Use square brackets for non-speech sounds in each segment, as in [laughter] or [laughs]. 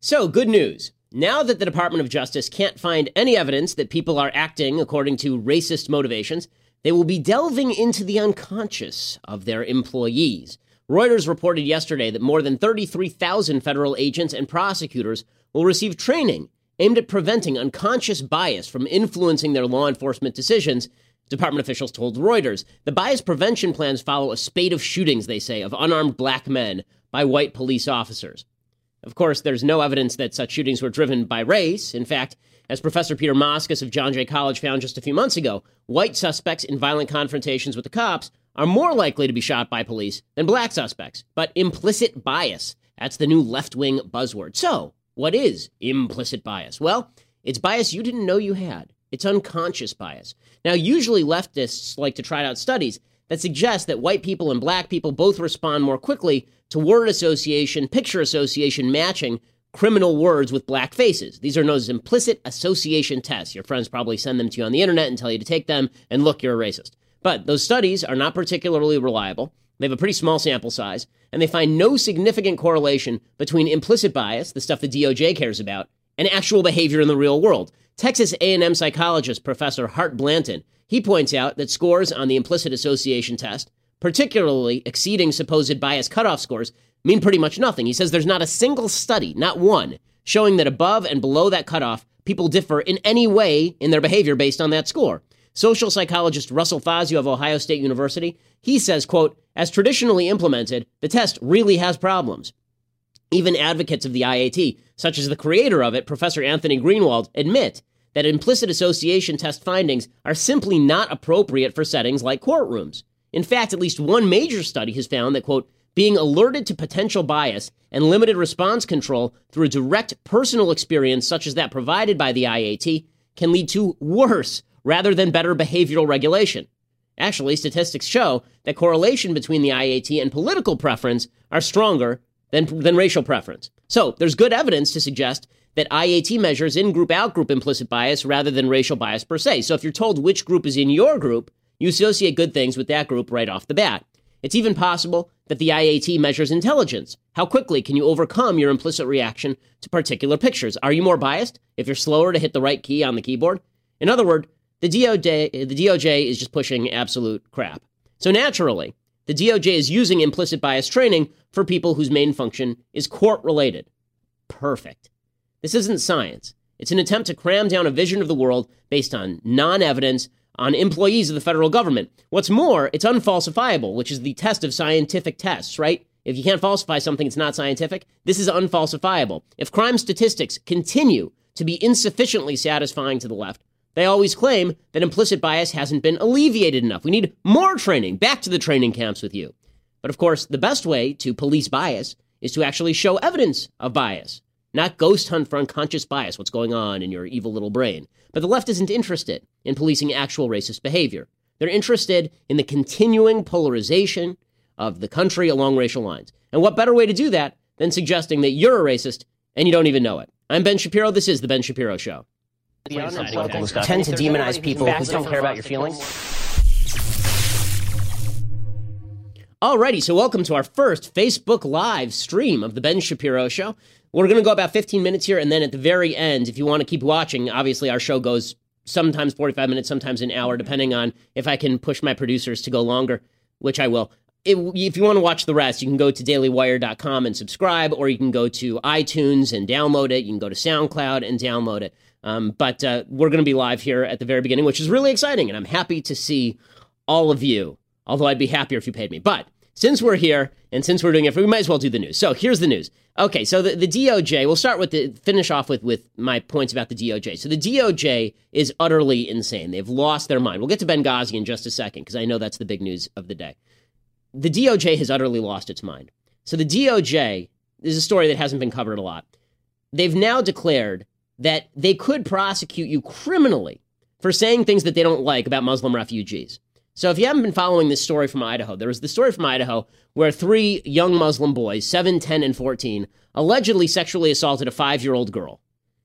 So, good news. Now that the Department of Justice can't find any evidence that people are acting according to racist motivations, they will be delving into the unconscious of their employees. Reuters reported yesterday that more than 33,000 federal agents and prosecutors will receive training aimed at preventing unconscious bias from influencing their law enforcement decisions. Department officials told Reuters the bias prevention plans follow a spate of shootings, they say, of unarmed black men by white police officers. Of course, there's no evidence that such shootings were driven by race. In fact, as Professor Peter Moskos of John Jay College found just a few months ago, white suspects in violent confrontations with the cops are more likely to be shot by police than black suspects. But implicit bias, that's the new left wing buzzword. So, what is implicit bias? Well, it's bias you didn't know you had. It's unconscious bias. Now, usually leftists like to try out studies that suggest that white people and black people both respond more quickly to word association, picture association matching criminal words with black faces. These are known as implicit association tests. Your friends probably send them to you on the internet and tell you to take them, and look, you're a racist. But those studies are not particularly reliable. They have a pretty small sample size, and they find no significant correlation between implicit bias, the stuff the DOJ cares about, and actual behavior in the real world. Texas A&M psychologist Professor Hart Blanton, he points out that scores on the implicit association test particularly exceeding supposed bias cutoff scores, mean pretty much nothing. He says there's not a single study, not one, showing that above and below that cutoff, people differ in any way in their behavior based on that score. Social psychologist Russell Fazio of Ohio State University, he says, quote, as traditionally implemented, the test really has problems. Even advocates of the IAT, such as the creator of it, Professor Anthony Greenwald, admit that implicit association test findings are simply not appropriate for settings like courtrooms. In fact, at least one major study has found that, quote, being alerted to potential bias and limited response control through a direct personal experience such as that provided by the IAT can lead to worse rather than better behavioral regulation. Actually, statistics show that correlation between the IAT and political preference are stronger than, than racial preference. So there's good evidence to suggest that IAT measures in group out group implicit bias rather than racial bias per se. So if you're told which group is in your group, you associate good things with that group right off the bat. It's even possible that the IAT measures intelligence. How quickly can you overcome your implicit reaction to particular pictures? Are you more biased if you're slower to hit the right key on the keyboard? In other words, the DOJ, the DOJ is just pushing absolute crap. So naturally, the DOJ is using implicit bias training for people whose main function is court related. Perfect. This isn't science. It's an attempt to cram down a vision of the world based on non evidence on employees of the federal government. What's more, it's unfalsifiable, which is the test of scientific tests, right? If you can't falsify something, it's not scientific. This is unfalsifiable. If crime statistics continue to be insufficiently satisfying to the left, they always claim that implicit bias hasn't been alleviated enough. We need more training. Back to the training camps with you. But of course, the best way to police bias is to actually show evidence of bias not ghost hunt for unconscious bias, what's going on in your evil little brain. But the left isn't interested in policing actual racist behavior. They're interested in the continuing polarization of the country along racial lines. And what better way to do that than suggesting that you're a racist and you don't even know it? I'm Ben Shapiro. This is The Ben Shapiro Show. Tend to demonize people who don't care about your feelings. Alrighty, so welcome to our first Facebook Live stream of The Ben Shapiro Show. We're going to go about 15 minutes here, and then at the very end, if you want to keep watching, obviously our show goes sometimes 45 minutes, sometimes an hour, depending on if I can push my producers to go longer, which I will. If, you want to watch the rest, you can go to dailywire.com and subscribe, or you can go to iTunes and download it. You can go to SoundCloud and download it. Um, but uh, we're going to be live here at the very beginning, which is really exciting, and I'm happy to see all of you. Although I'd be happier if you paid me. But since we're here and since we're doing it, we might as well do the news. So here's the news. Okay, so the, the DOJ, we'll start with the finish off with, with my points about the DOJ. So the DOJ is utterly insane. They've lost their mind. We'll get to Benghazi in just a second because I know that's the big news of the day. The DOJ has utterly lost its mind. So the DOJ is a story that hasn't been covered a lot. They've now declared that they could prosecute you criminally for saying things that they don't like about Muslim refugees. So if you haven't been following this story from Idaho, there was the story from Idaho where three young Muslim boys, 7, 10, and 14, allegedly sexually assaulted a five year old girl.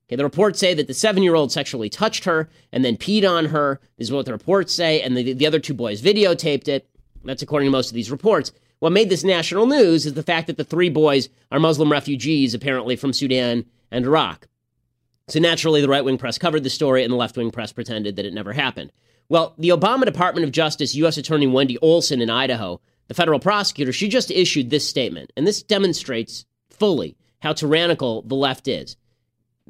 Okay, the reports say that the seven year old sexually touched her and then peed on her. This is what the reports say. And the, the other two boys videotaped it. That's according to most of these reports. What made this national news is the fact that the three boys are Muslim refugees, apparently from Sudan and Iraq. So naturally, the right wing press covered the story, and the left wing press pretended that it never happened. Well, the Obama Department of Justice U.S. Attorney Wendy Olson in Idaho, the federal prosecutor, she just issued this statement, and this demonstrates fully how tyrannical the left is.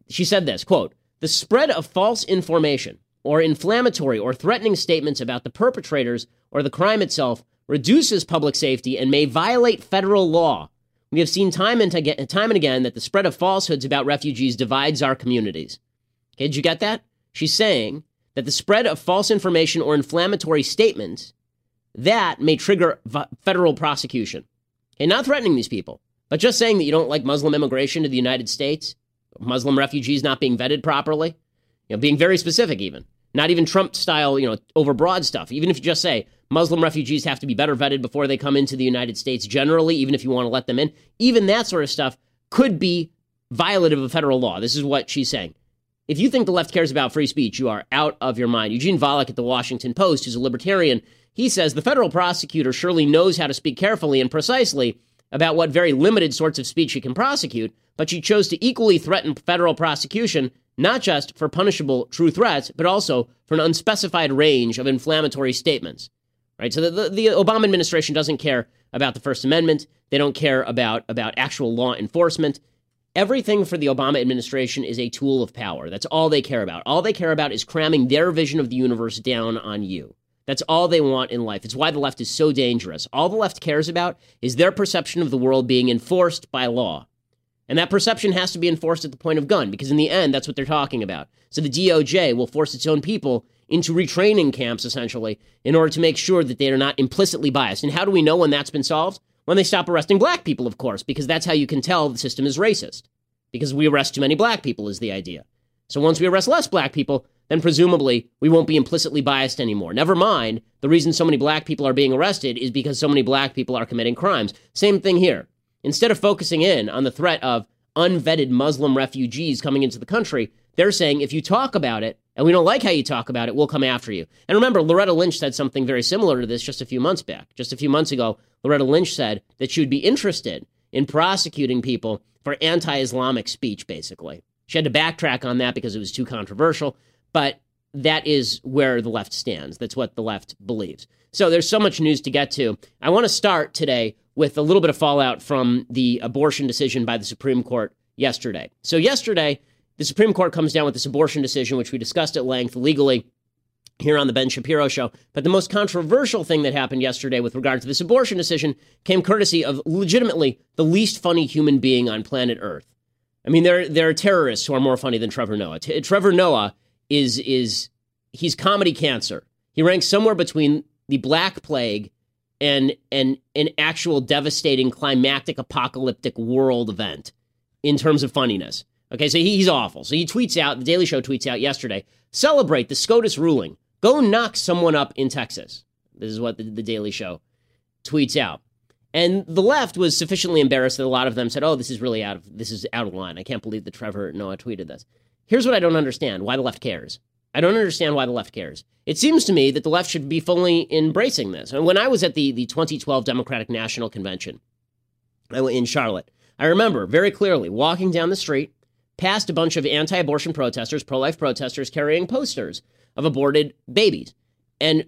She said this quote, the spread of false information or inflammatory or threatening statements about the perpetrators or the crime itself reduces public safety and may violate federal law. We have seen time and, time and again that the spread of falsehoods about refugees divides our communities. Okay, did you get that? She's saying that the spread of false information or inflammatory statements that may trigger federal prosecution. Okay, not threatening these people, but just saying that you don't like Muslim immigration to the United States, Muslim refugees not being vetted properly, you know, being very specific even. Not even Trump style, you know, overbroad stuff. Even if you just say Muslim refugees have to be better vetted before they come into the United States generally, even if you want to let them in, even that sort of stuff could be violative of federal law. This is what she's saying. If you think the left cares about free speech, you are out of your mind. Eugene Volokh at the Washington Post, who's a libertarian, he says the federal prosecutor surely knows how to speak carefully and precisely about what very limited sorts of speech she can prosecute, but she chose to equally threaten federal prosecution not just for punishable true threats, but also for an unspecified range of inflammatory statements. Right? So the, the, the Obama administration doesn't care about the First Amendment. They don't care about, about actual law enforcement. Everything for the Obama administration is a tool of power. That's all they care about. All they care about is cramming their vision of the universe down on you. That's all they want in life. It's why the left is so dangerous. All the left cares about is their perception of the world being enforced by law. And that perception has to be enforced at the point of gun, because in the end, that's what they're talking about. So the DOJ will force its own people into retraining camps, essentially, in order to make sure that they are not implicitly biased. And how do we know when that's been solved? When they stop arresting black people, of course, because that's how you can tell the system is racist. Because we arrest too many black people, is the idea. So once we arrest less black people, then presumably we won't be implicitly biased anymore. Never mind, the reason so many black people are being arrested is because so many black people are committing crimes. Same thing here. Instead of focusing in on the threat of unvetted Muslim refugees coming into the country, they're saying if you talk about it and we don't like how you talk about it, we'll come after you. And remember, Loretta Lynch said something very similar to this just a few months back. Just a few months ago, Loretta Lynch said that she would be interested in prosecuting people for anti Islamic speech, basically. She had to backtrack on that because it was too controversial, but that is where the left stands. That's what the left believes. So there's so much news to get to. I want to start today with a little bit of fallout from the abortion decision by the Supreme Court yesterday. So, yesterday, the Supreme Court comes down with this abortion decision, which we discussed at length legally here on the Ben Shapiro show. But the most controversial thing that happened yesterday with regard to this abortion decision came courtesy of legitimately the least funny human being on planet Earth. I mean, there, there are terrorists who are more funny than Trevor Noah. T- Trevor Noah is, is, he's comedy cancer. He ranks somewhere between the Black Plague and and an actual devastating climactic apocalyptic world event in terms of funniness. Okay, so he, he's awful. So he tweets out, the Daily Show tweets out yesterday, celebrate the SCOTUS ruling. Go knock someone up in Texas. This is what the, the Daily Show tweets out. And the left was sufficiently embarrassed that a lot of them said, "Oh, this is really out of this is out of line. I can't believe that Trevor Noah tweeted this." Here's what I don't understand: why the left cares. I don't understand why the left cares. It seems to me that the left should be fully embracing this. And when I was at the, the 2012 Democratic National Convention in Charlotte, I remember very clearly walking down the street past a bunch of anti abortion protesters, pro life protesters carrying posters of aborted babies. And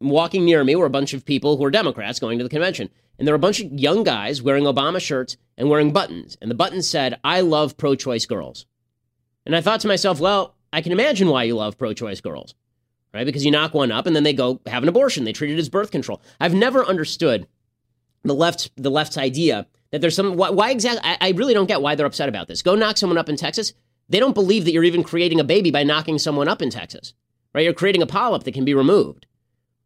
walking near me were a bunch of people who were Democrats going to the convention. And there were a bunch of young guys wearing Obama shirts and wearing buttons. And the buttons said, I love pro choice girls. And I thought to myself, well, I can imagine why you love pro choice girls, right? Because you knock one up and then they go have an abortion. They treat it as birth control. I've never understood the left's the left's idea that there's some why, why exactly I, I really don't get why they're upset about this. Go knock someone up in Texas. They don't believe that you're even creating a baby by knocking someone up in Texas, right? You're creating a polyp that can be removed.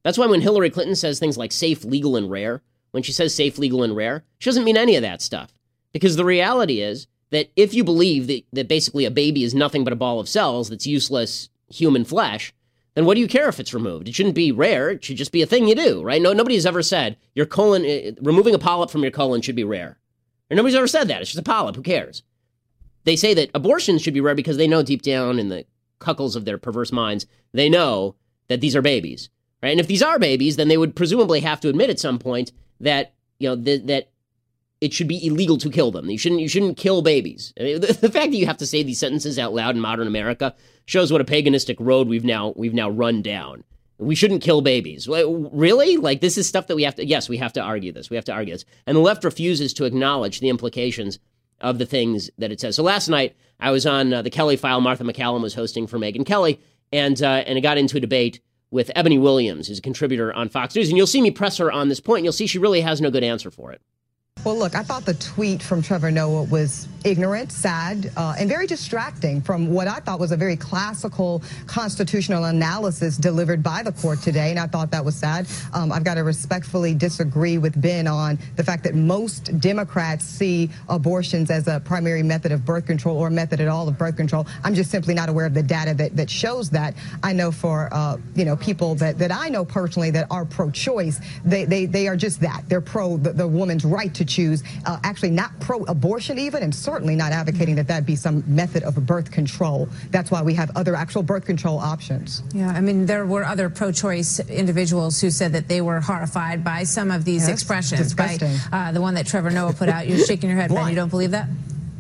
That's why when Hillary Clinton says things like safe, legal, and rare, when she says safe, legal, and rare, she doesn't mean any of that stuff. Because the reality is that if you believe that, that basically a baby is nothing but a ball of cells that's useless human flesh, then what do you care if it's removed? It shouldn't be rare. It should just be a thing you do, right? No, nobody has ever said your colon, uh, removing a polyp from your colon should be rare. Or nobody's ever said that. It's just a polyp. Who cares? They say that abortions should be rare because they know deep down in the cuckles of their perverse minds, they know that these are babies, right? And if these are babies, then they would presumably have to admit at some point that, you know, th- that it should be illegal to kill them. You shouldn't you shouldn't kill babies. I mean, [laughs] the, the, fact that you have to say these sentences out loud in modern America shows what a paganistic road we've now we've now run down. We shouldn't kill babies. Really? Like this is stuff that we have to yes, we have to argue this. We have to argue this. And the left refuses to acknowledge the implications of the things that it says. So last night I was on uh, the Kelly file Martha MacCallum was hosting for Megyn Kelly and uh, and it got into a debate with Eboni Williams, who's a contributor on Fox News. And you'll see me press her on this point. And you'll see she really has no good answer for it. Well, look, I thought the tweet from Trevor Noah was ignorant, sad, uh, and very distracting from what I thought was a very classical constitutional analysis delivered by the court today. And I thought that was sad. Um, I've got to respectfully disagree with Ben on the fact that most Democrats see abortions as a primary method of birth control or method at all of birth control. I'm just simply not aware of the data that, that shows that. I know for, uh, you know, people that, that I know personally that are pro-choice, they, they, they are just that. They're pro the, the woman's right to choose, uh, actually not pro-abortion even, and certainly not advocating that that be some method of birth control. That's why we have other actual birth control options. Yeah, I mean, there were other pro-choice individuals who said that they were horrified by some of these yes, expressions. Disgusting. By uh, the one that Trevor Noah put out. You're shaking your head, Ben. You don't believe that?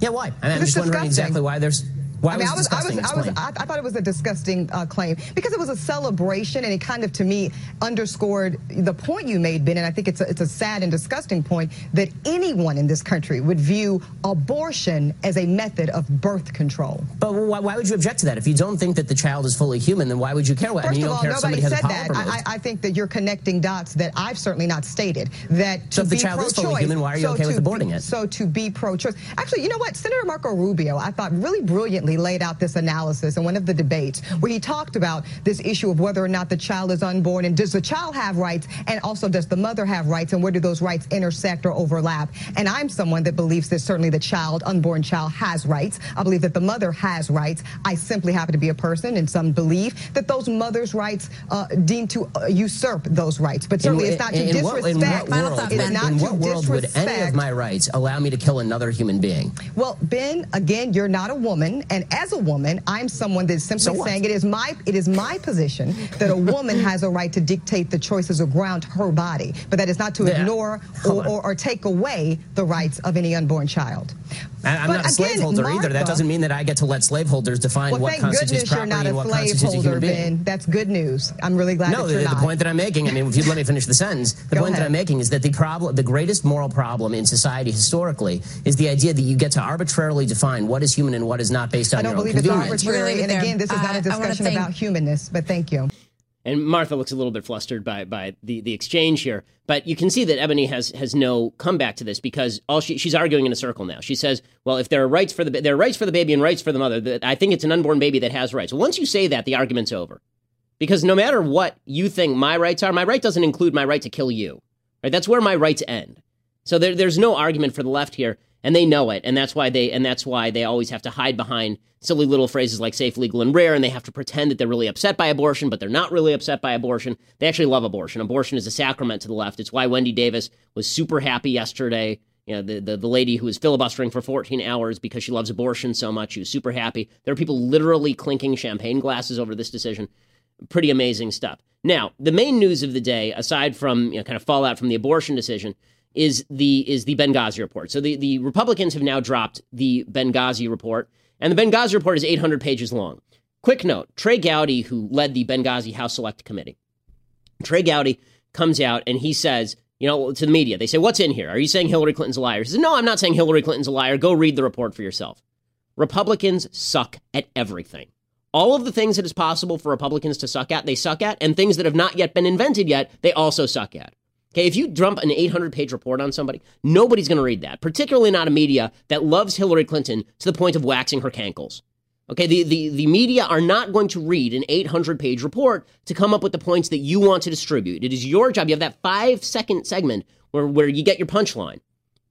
Yeah, why? I am just wondering exactly why there's why I mean, I was, I was, I was, I, I, thought it was a disgusting uh, claim because it was a celebration, and it kind of, to me, underscored the point you made, Ben. And I think it's a, it's a sad and disgusting point that anyone in this country would view abortion as a method of birth control. But why, why would you object to that? If you don't think that the child is fully human, then why would you care? First I mean, you don't all, care if somebody said that. I, I, think that you're connecting dots that I've certainly not stated. That so if the child is fully human, why are you so okay with aborting it? So to be pro-choice. Actually, you know what? Senator Marco Rubio, I thought really brilliantly laid out this analysis in one of the debates where he talked about this issue of whether or not the child is unborn and does the child have rights and also does the mother have rights and where do those rights intersect or overlap. And I'm someone that believes that certainly the child, unborn child, has rights. I believe that the mother has rights. I simply happen to be a person and some believe that those mother's rights uh, deem to uh, usurp those rights. But certainly in, it's not in, to in disrespect. What, in what world, in what world would any of my rights allow me to kill another human being? Well, Ben, again, you're not a woman. And as a woman, I'm someone that's simply so saying it is my it is my position that a woman has a right to dictate the choices around her body, but that is not to yeah. ignore or, or, or, take away the rights of any unborn child. I'm but not a slaveholder either. That doesn't mean that I get to let slaveholders define well, what constitutes property and what constitutes a human being. Ben. That's good news. I'm really glad no, that the, the point that I'm making, I mean, if you'd let me finish the sentence, the Go point ahead. that I'm making is that the problem, the greatest moral problem in society historically is the idea that you get to arbitrarily define what is human and what is not based on I don't your own believe it's convenience. arbitrary. And again, this is not a discussion about humanness, but thank you. And Martha looks a little bit flustered by by the, the exchange here, but you can see that Eboni has has no comeback to this because all she, she's arguing in a circle now. She says, "Well, if there are rights for the there are rights for the baby and rights for the mother, I think it's an unborn baby that has rights." Well, once you say that, the argument's over, because no matter what you think my rights are, my right doesn't include my right to kill you. Right? That's where my rights end. So there, there's no argument for the left here and they know it. And that's why they and that's why they always have to hide behind silly little phrases like safe legal and rare and they have to pretend that they're really upset by abortion but they're not really upset by abortion. They actually love abortion. Abortion is a sacrament to the left. It's why wendy davis was super happy yesterday. You know the, the, the lady who was filibustering for 14 hours because she loves abortion so much she was super happy. There are people literally clinking champagne glasses over this decision. Pretty amazing stuff. Now the main news of the day aside from you know kind of fallout from the abortion decision is the is the Benghazi report. So the, the Republicans have now dropped the Benghazi report, and the Benghazi report is 800 pages long. Quick note: Trey Gowdy, who led the Benghazi House Select Committee, Trey Gowdy comes out and he says, you know, to the media, they say, "What's in here? Are you saying Hillary Clinton's a liar?" He says, "No, I'm not saying Hillary Clinton's a liar. Go read the report for yourself." Republicans suck at everything. All of the things that is possible for Republicans to suck at, they suck at, and things that have not yet been invented yet, they also suck at. Okay, if you dump an 800 page report on somebody, nobody's going to read that, particularly not a media that loves Hillary Clinton to the point of waxing her cankles. Okay, the, the, the media are not going to read an 800 page report to come up with the points that you want to distribute. It is your job. You have that five second segment where, where you get your punchline.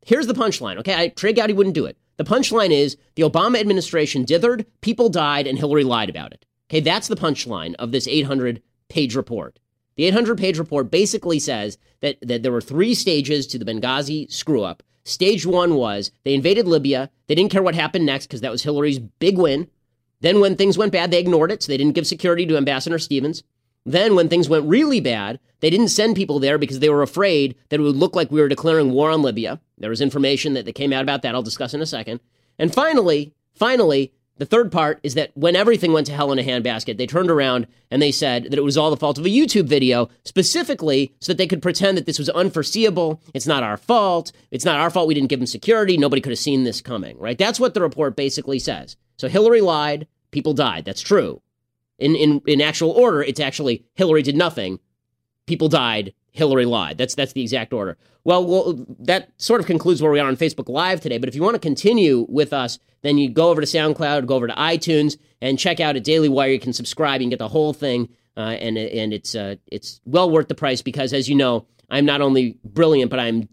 Here's the punchline, okay? I, Trey Gowdy wouldn't do it. The punchline is the Obama administration dithered, people died, and Hillary lied about it. Okay, that's the punchline of this 800 page report. The 800 page report basically says that, that there were three stages to the Benghazi screw up. Stage one was they invaded Libya. They didn't care what happened next because that was Hillary's big win. Then, when things went bad, they ignored it, so they didn't give security to Ambassador Stevens. Then, when things went really bad, they didn't send people there because they were afraid that it would look like we were declaring war on Libya. There was information that, that came out about that. I'll discuss in a second. And finally, finally, the third part is that when everything went to hell in a handbasket, they turned around and they said that it was all the fault of a YouTube video, specifically so that they could pretend that this was unforeseeable. It's not our fault. It's not our fault we didn't give them security. Nobody could have seen this coming, right? That's what the report basically says. So Hillary lied, people died. That's true. In, in, in actual order, it's actually Hillary did nothing, people died, Hillary lied. That's that's the exact order. Well, well, that sort of concludes where we are on Facebook Live today. But if you want to continue with us, then you go over to SoundCloud, go over to iTunes, and check out a Daily Wire. You can subscribe, you can get the whole thing, uh, and and it's uh, it's well worth the price because, as you know, I'm not only brilliant, but I'm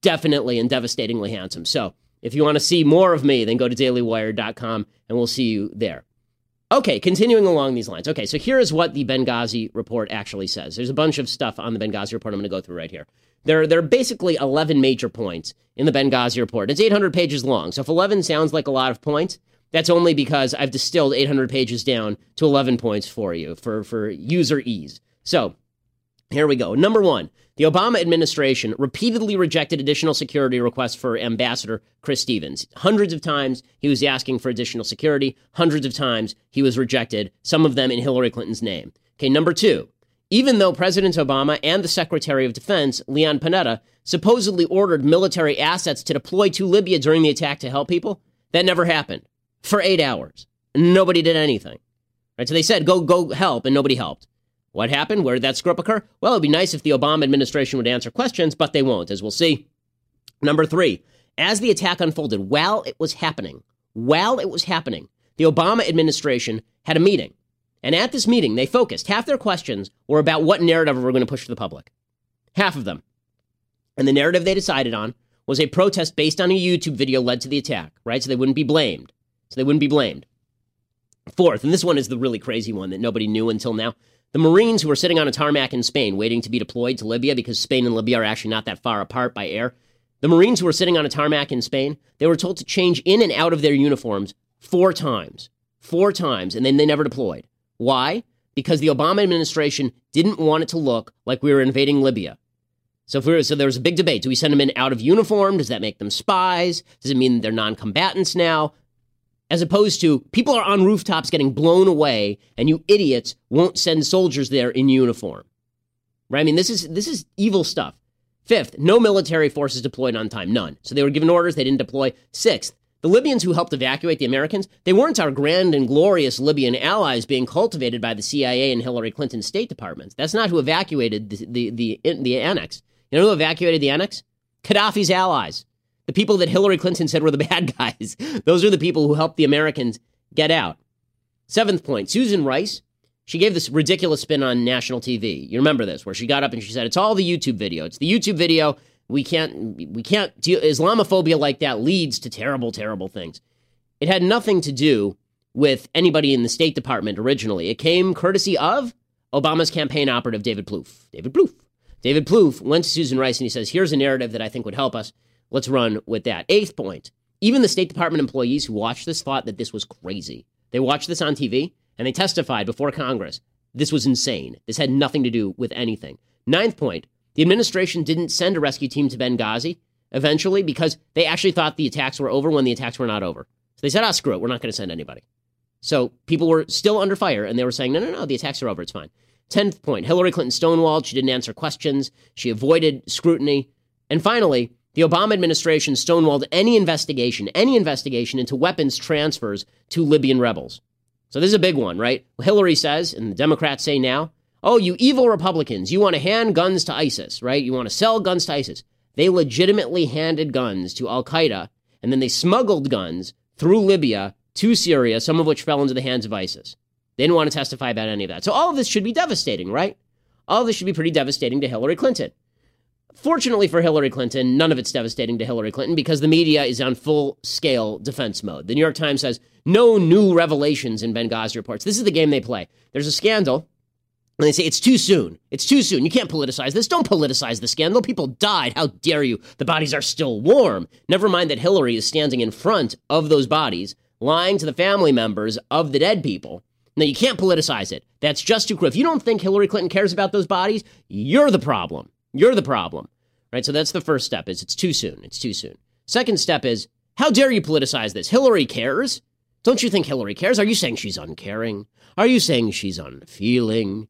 definitely and devastatingly handsome. So if you want to see more of me, then go to dailywire.com, and we'll see you there. Okay, continuing along these lines. Okay, so here is what the Benghazi report actually says. There's a bunch of stuff on the Benghazi report I'm going to go through right here. There, there are basically 11 major points in the Benghazi report. It's 800 pages long. So if 11 sounds like a lot of points, that's only because I've distilled 800 pages down to 11 points for you for, for user ease. So here we go. Number one, the Obama administration repeatedly rejected additional security requests for Ambassador Chris Stevens. Hundreds of times he was asking for additional security. Hundreds of times he was rejected, some of them in Hillary Clinton's name. Okay, number two, even though President Obama and the Secretary of Defense, Leon Panetta, supposedly ordered military assets to deploy to Libya during the attack to help people, that never happened for eight hours. Nobody did anything. Right? So they said, go, go help, and nobody helped. What happened? Where did that screw up occur? Well, it'd be nice if the Obama administration would answer questions, but they won't, as we'll see. Number three, as the attack unfolded, while it was happening, while it was happening, the Obama administration had a meeting. And at this meeting, they focused. Half their questions were about what narrative we're going to push to the public. Half of them. And the narrative they decided on was a protest based on a YouTube video led to the attack, right? So they wouldn't be blamed. So they wouldn't be blamed. Fourth, and this one is the really crazy one that nobody knew until now. The Marines who were sitting on a tarmac in Spain waiting to be deployed to Libya because Spain and Libya are actually not that far apart by air. The Marines who were sitting on a tarmac in Spain, they were told to change in and out of their uniforms four times. Four times, and then they never deployed. Why? Because the Obama administration didn't want it to look like we were invading Libya. So, we so there was a big debate. Do we send them in out of uniform? Does that make them spies? Does it mean they're non combatants now? As opposed to people are on rooftops getting blown away and you idiots won't send soldiers there in uniform. Right? I mean, this is this is evil stuff. Fifth, no military forces deployed on time, none. So they were given orders, they didn't deploy. Sixth, the Libyans who helped evacuate the Americans, they weren't our grand and glorious Libyan allies being cultivated by the CIA and Hillary Clinton's State Departments. That's not who evacuated the the the, the annex. You know who evacuated the annex? Gaddafi's allies. The people that Hillary Clinton said were the [laughs] bad guys. Those are the people who helped the Americans get out. Seventh point Susan Rice, she gave this ridiculous spin on national TV. You remember this, where she got up and she said, It's all the YouTube video. It's the YouTube video. We can't, we can't, Islamophobia like that leads to terrible, terrible things. It had nothing to do with anybody in the State Department originally. It came courtesy of Obama's campaign operative, David Plouffe. David Plouffe. David Plouffe went to Susan Rice and he says, Here's a narrative that I think would help us. Let's run with that. Eighth point. Even the State Department employees who watched this thought that this was crazy. They watched this on TV and they testified before Congress. This was insane. This had nothing to do with anything. Ninth point. The administration didn't send a rescue team to Benghazi eventually because they actually thought the attacks were over when the attacks were not over. So they said, ah, oh, screw it. We're not going to send anybody. So people were still under fire and they were saying, no, no, no, the attacks are over. It's fine. Tenth point Hillary Clinton stonewalled. She didn't answer questions. She avoided scrutiny. And finally, the Obama administration stonewalled any investigation, any investigation into weapons transfers to Libyan rebels. So this is a big one, right? Hillary says, and the Democrats say now, oh, you evil Republicans, you want to hand guns to ISIS, right? You want to sell guns to ISIS. They legitimately handed guns to Al Qaeda, and then they smuggled guns through Libya to Syria, some of which fell into the hands of ISIS. They didn't want to testify about any of that. So all of this should be devastating, right? All of this should be pretty devastating to Hillary Clinton. Fortunately for Hillary Clinton, none of it's devastating to Hillary Clinton because the media is on full scale defense mode. The New York Times says no new revelations in Benghazi reports. This is the game they play. There's a scandal, and they say it's too soon. It's too soon. You can't politicize this. Don't politicize the scandal. People died. How dare you? The bodies are still warm. Never mind that Hillary is standing in front of those bodies, lying to the family members of the dead people, No, you can't politicize it. That's just too cruel. If you don't think Hillary Clinton cares about those bodies, you're the problem. You're the problem. Right? So that's the first step is it's too soon. It's too soon. Second step is how dare you politicize this? Hillary cares? Don't you think Hillary cares? Are you saying she's uncaring? Are you saying she's unfeeling?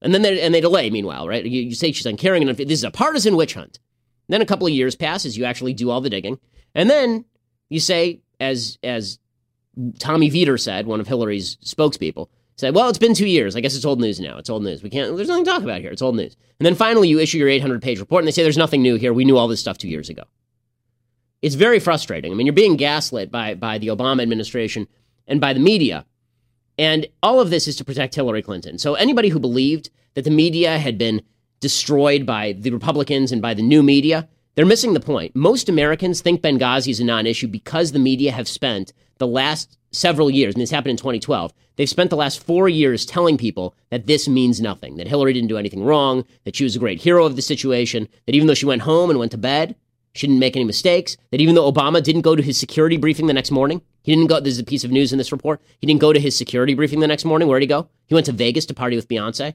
And then they, and they delay, meanwhile, right? You, you say she's uncaring and unfe- this is a partisan witch hunt. Then a couple of years passes, you actually do all the digging. And then you say, as as Tommy Vietor said, one of Hillary's spokespeople, said, "Well, it's been two years. I guess it's old news now. It's old news. We can't. There's nothing to talk about here. It's old news." And then finally, you issue your 800 page report, and they say, "There's nothing new here. We knew all this stuff two years ago." It's very frustrating. I mean, you're being gaslit by by the Obama administration and by the media, and all of this is to protect Hillary Clinton. So anybody who believed that the media had been destroyed by the Republicans and by the new media, they're missing the point. Most Americans think Benghazi is a non issue because the media have spent the last several years, and this happened in 2012, they've spent the last four years telling people that this means nothing, that Hillary didn't do anything wrong, that she was a great hero of the situation, that even though she went home and went to bed, she didn't make any mistakes, that even though Obama didn't go to his security briefing the next morning, he didn't go, there's a piece of news in this report, he didn't go to his security briefing the next morning. Where'd he go? He went to Vegas to party with Beyonce.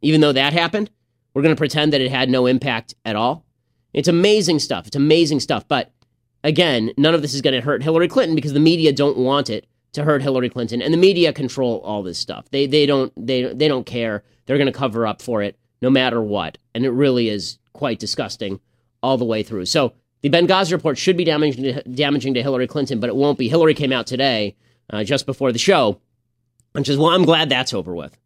Even though that happened, we're going to pretend that it had no impact at all. It's amazing stuff. It's amazing stuff. But again, none of this is going to hurt Hillary Clinton because the media don't want it to hurt Hillary Clinton, and the media control all this stuff. They they don't they they don't care. They're going to cover up for it no matter what, and it really is quite disgusting all the way through. So the Benghazi report should be damaging to, damaging to Hillary Clinton, but it won't be. Hillary came out today, uh, just before the show, and says, "Well, I'm glad that's over with."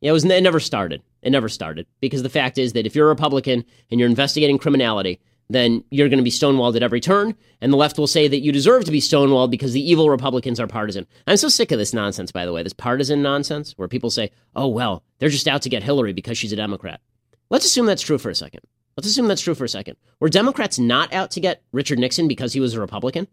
Yeah, it was it never started. It never started because the fact is that if you're a Republican and you're investigating criminality, then you're going to be stonewalled at every turn, and the left will say that you deserve to be stonewalled because the evil Republicans are partisan. I'm so sick of this nonsense, by the way, this partisan nonsense where people say, "Oh well, they're just out to get Hillary because she's a Democrat." Let's assume that's true for a second. Let's assume that's true for a second. Were Democrats not out to get Richard Nixon because he was a Republican?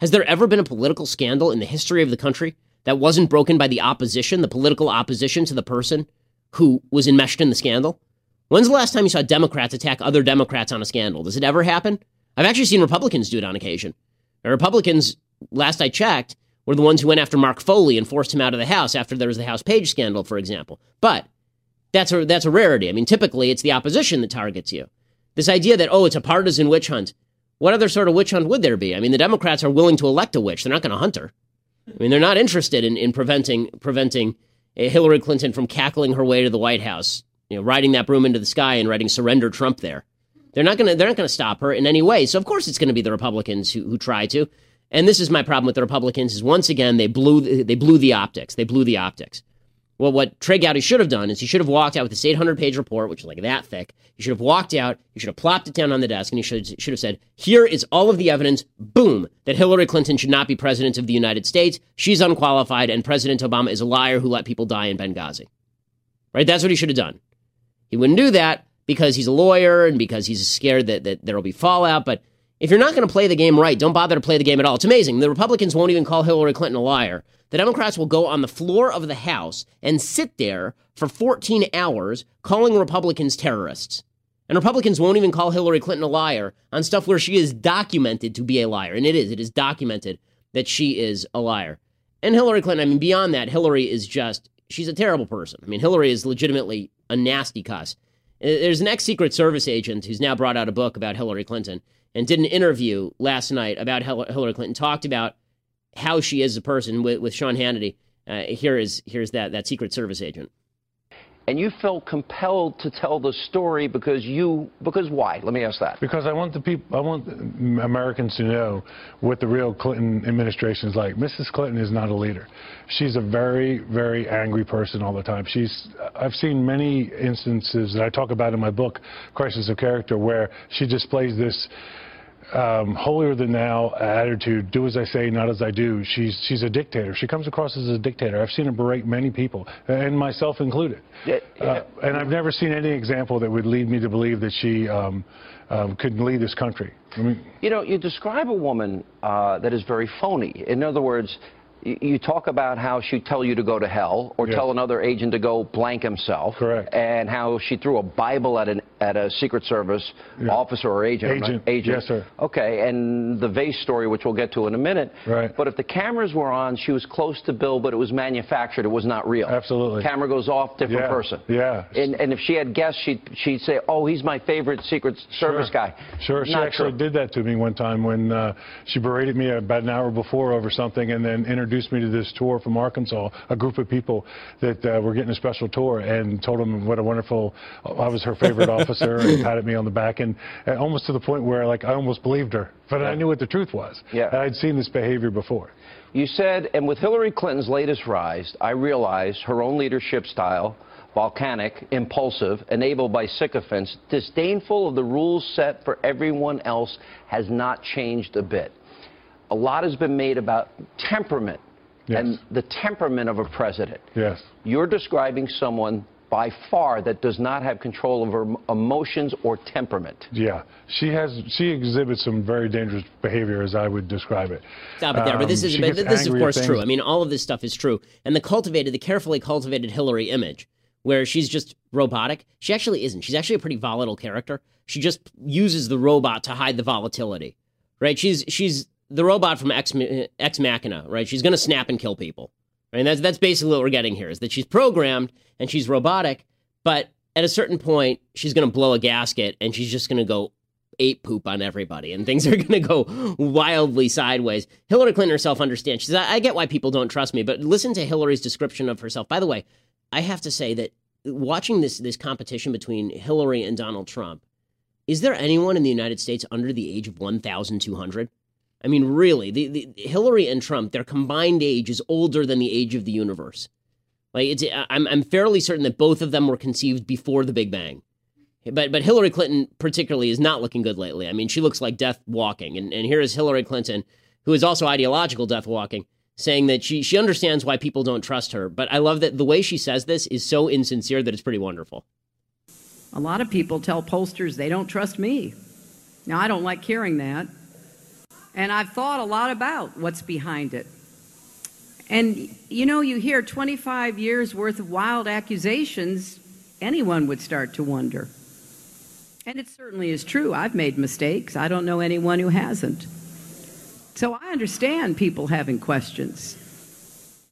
Has there ever been a political scandal in the history of the country that wasn't broken by the opposition, the political opposition to the person who was enmeshed in the scandal? When's the last time you saw Democrats attack other Democrats on a scandal? Does it ever happen? I've actually seen Republicans do it on occasion. The Republicans, last I checked, were the ones who went after Mark Foley and forced him out of the House after there was the House Page scandal, for example. But that's a that's a rarity. I mean, typically it's the opposition that targets you. This idea that oh, it's a partisan witch hunt. What other sort of witch hunt would there be? I mean, the Democrats are willing to elect a witch. They're not going to hunt her. I mean, they're not interested in, in preventing preventing eh, Hillary Clinton from cackling her way to the White House, you know, riding that broom into the sky and writing "Surrender Trump" there. They're not to they're not to stop her in any way. So of course it's to be the Republicans who, who try to. And this is my problem with the Republicans is once again they blew they blew the optics. They blew the optics. Well, what Trey Gowdy should have done is he should have walked out with this 800 page report, which is like that thick. He should have walked out, he should have plopped it down on the desk, and he should, should have said, Here is all of the evidence, boom, that Hillary Clinton should not be president of the United States. She's unqualified, and President Obama is a liar who let people die in Benghazi. Right? That's what he should have done. He wouldn't do that because he's a lawyer and because he's scared that, that there will be fallout. But if you're not going to play the game right, don't bother to play the game at all. It's amazing. The Republicans won't even call Hillary Clinton a liar. The Democrats will go on the floor of the House and sit there for 14 hours calling Republicans terrorists. And Republicans won't even call Hillary Clinton a liar on stuff where she is documented to be a liar. And it is. It is documented that she is a liar. And Hillary Clinton, I mean, beyond that, Hillary is just, she's a terrible person. I mean, Hillary is legitimately a nasty cuss. There's an ex Secret Service agent who's now brought out a book about Hillary Clinton and did an interview last night about Hillary Clinton, talked about how she is a person with, with Sean Hannity. Uh, here is here's that that Secret Service agent. And you felt compelled to tell the story because you because why? Let me ask that. Because I want the people I want Americans to know what the real Clinton administration is like. Mrs. Clinton is not a leader. She's a very very angry person all the time. She's I've seen many instances that I talk about in my book, Crisis of Character, where she displays this um, holier than thou attitude, do as I say, not as I do. She's she's a dictator. She comes across as a dictator. I've seen her berate many people, and myself included. Yeah, yeah. Uh, and I've never seen any example that would lead me to believe that she um, um, could lead this country. I mean, you know, you describe a woman uh, that is very phony. In other words, you talk about how she'd tell you to go to hell or Yeah. tell another agent to go blank himself. Correct. And how she threw a Bible at an at a Secret Service Yeah. officer or agent. Agent. right? Agent. Yes, sir. Okay, and the vase story, which we'll get to in a minute. Right. But if the cameras were on, she was close to Bill, but it was manufactured. It was not real. Absolutely. Camera goes off, different Yeah, person. yeah. And, and if she had guests, she'd, she'd say, oh, he's my favorite Secret Service Sure. guy. Sure, she actually true. did that to me one time when uh, she berated me about an hour before over something and then introduced me to this tour from Arkansas, a group of people that uh, were getting a special tour and told them what a wonderful, I was her favorite [laughs] officer and patted me on the back and, and almost to the point where like I almost believed her, but I knew what the truth was. Yeah. And I'd seen this behavior before. You said, and with Hillary Clinton's latest rise, I realized her own leadership style, volcanic, impulsive, enabled by sycophants, disdainful of the rules set for everyone else, has not changed a bit. A lot has been made about temperament Yes. and the temperament of a president. Yes. You're describing someone by far that does not have control of her emotions or temperament. Yeah, she has. She exhibits some very dangerous behavior, as I would describe it. Stop it there. But this Um, is but this is of course true. I mean, all of this stuff is true. And the cultivated, the carefully cultivated Hillary image, where she's just robotic, she actually isn't. She's actually a pretty volatile character. She just uses the robot to hide the volatility, right? She's she's the robot from Ex Ex Machina, right? She's going to snap and kill people. Right? And that's that's basically what we're getting here is that she's programmed and she's robotic, but at a certain point she's going to blow a gasket and she's just going to go ape poop on everybody and things [laughs] are going to go wildly sideways. Hillary Clinton herself understands. She says, I, I get why people don't trust me, but listen to Hillary's description of herself. By the way, I have to say that watching this this competition between Hillary and Donald Trump, is there anyone in the United States under the age of 1,200? I mean, really, the, the Hillary and Trump, their combined age is older than the age of the universe. Like it's, I'm, I'm fairly certain that both of them were conceived before the Big Bang. But but Hillary Clinton particularly is not looking good lately. I mean, she looks like death walking. And and here is Hillary Clinton, who is also ideological death walking, saying that she she understands why people don't trust her. But I love that the way she says this is so insincere that it's pretty wonderful. A lot of people tell pollsters they don't trust me. Now, I don't like hearing that. And I've thought a lot about what's behind it. And you know, you hear 25 years worth of wild accusations, anyone would start to wonder. And it certainly is true. I've made mistakes. I don't know anyone who hasn't. So I understand people having questions.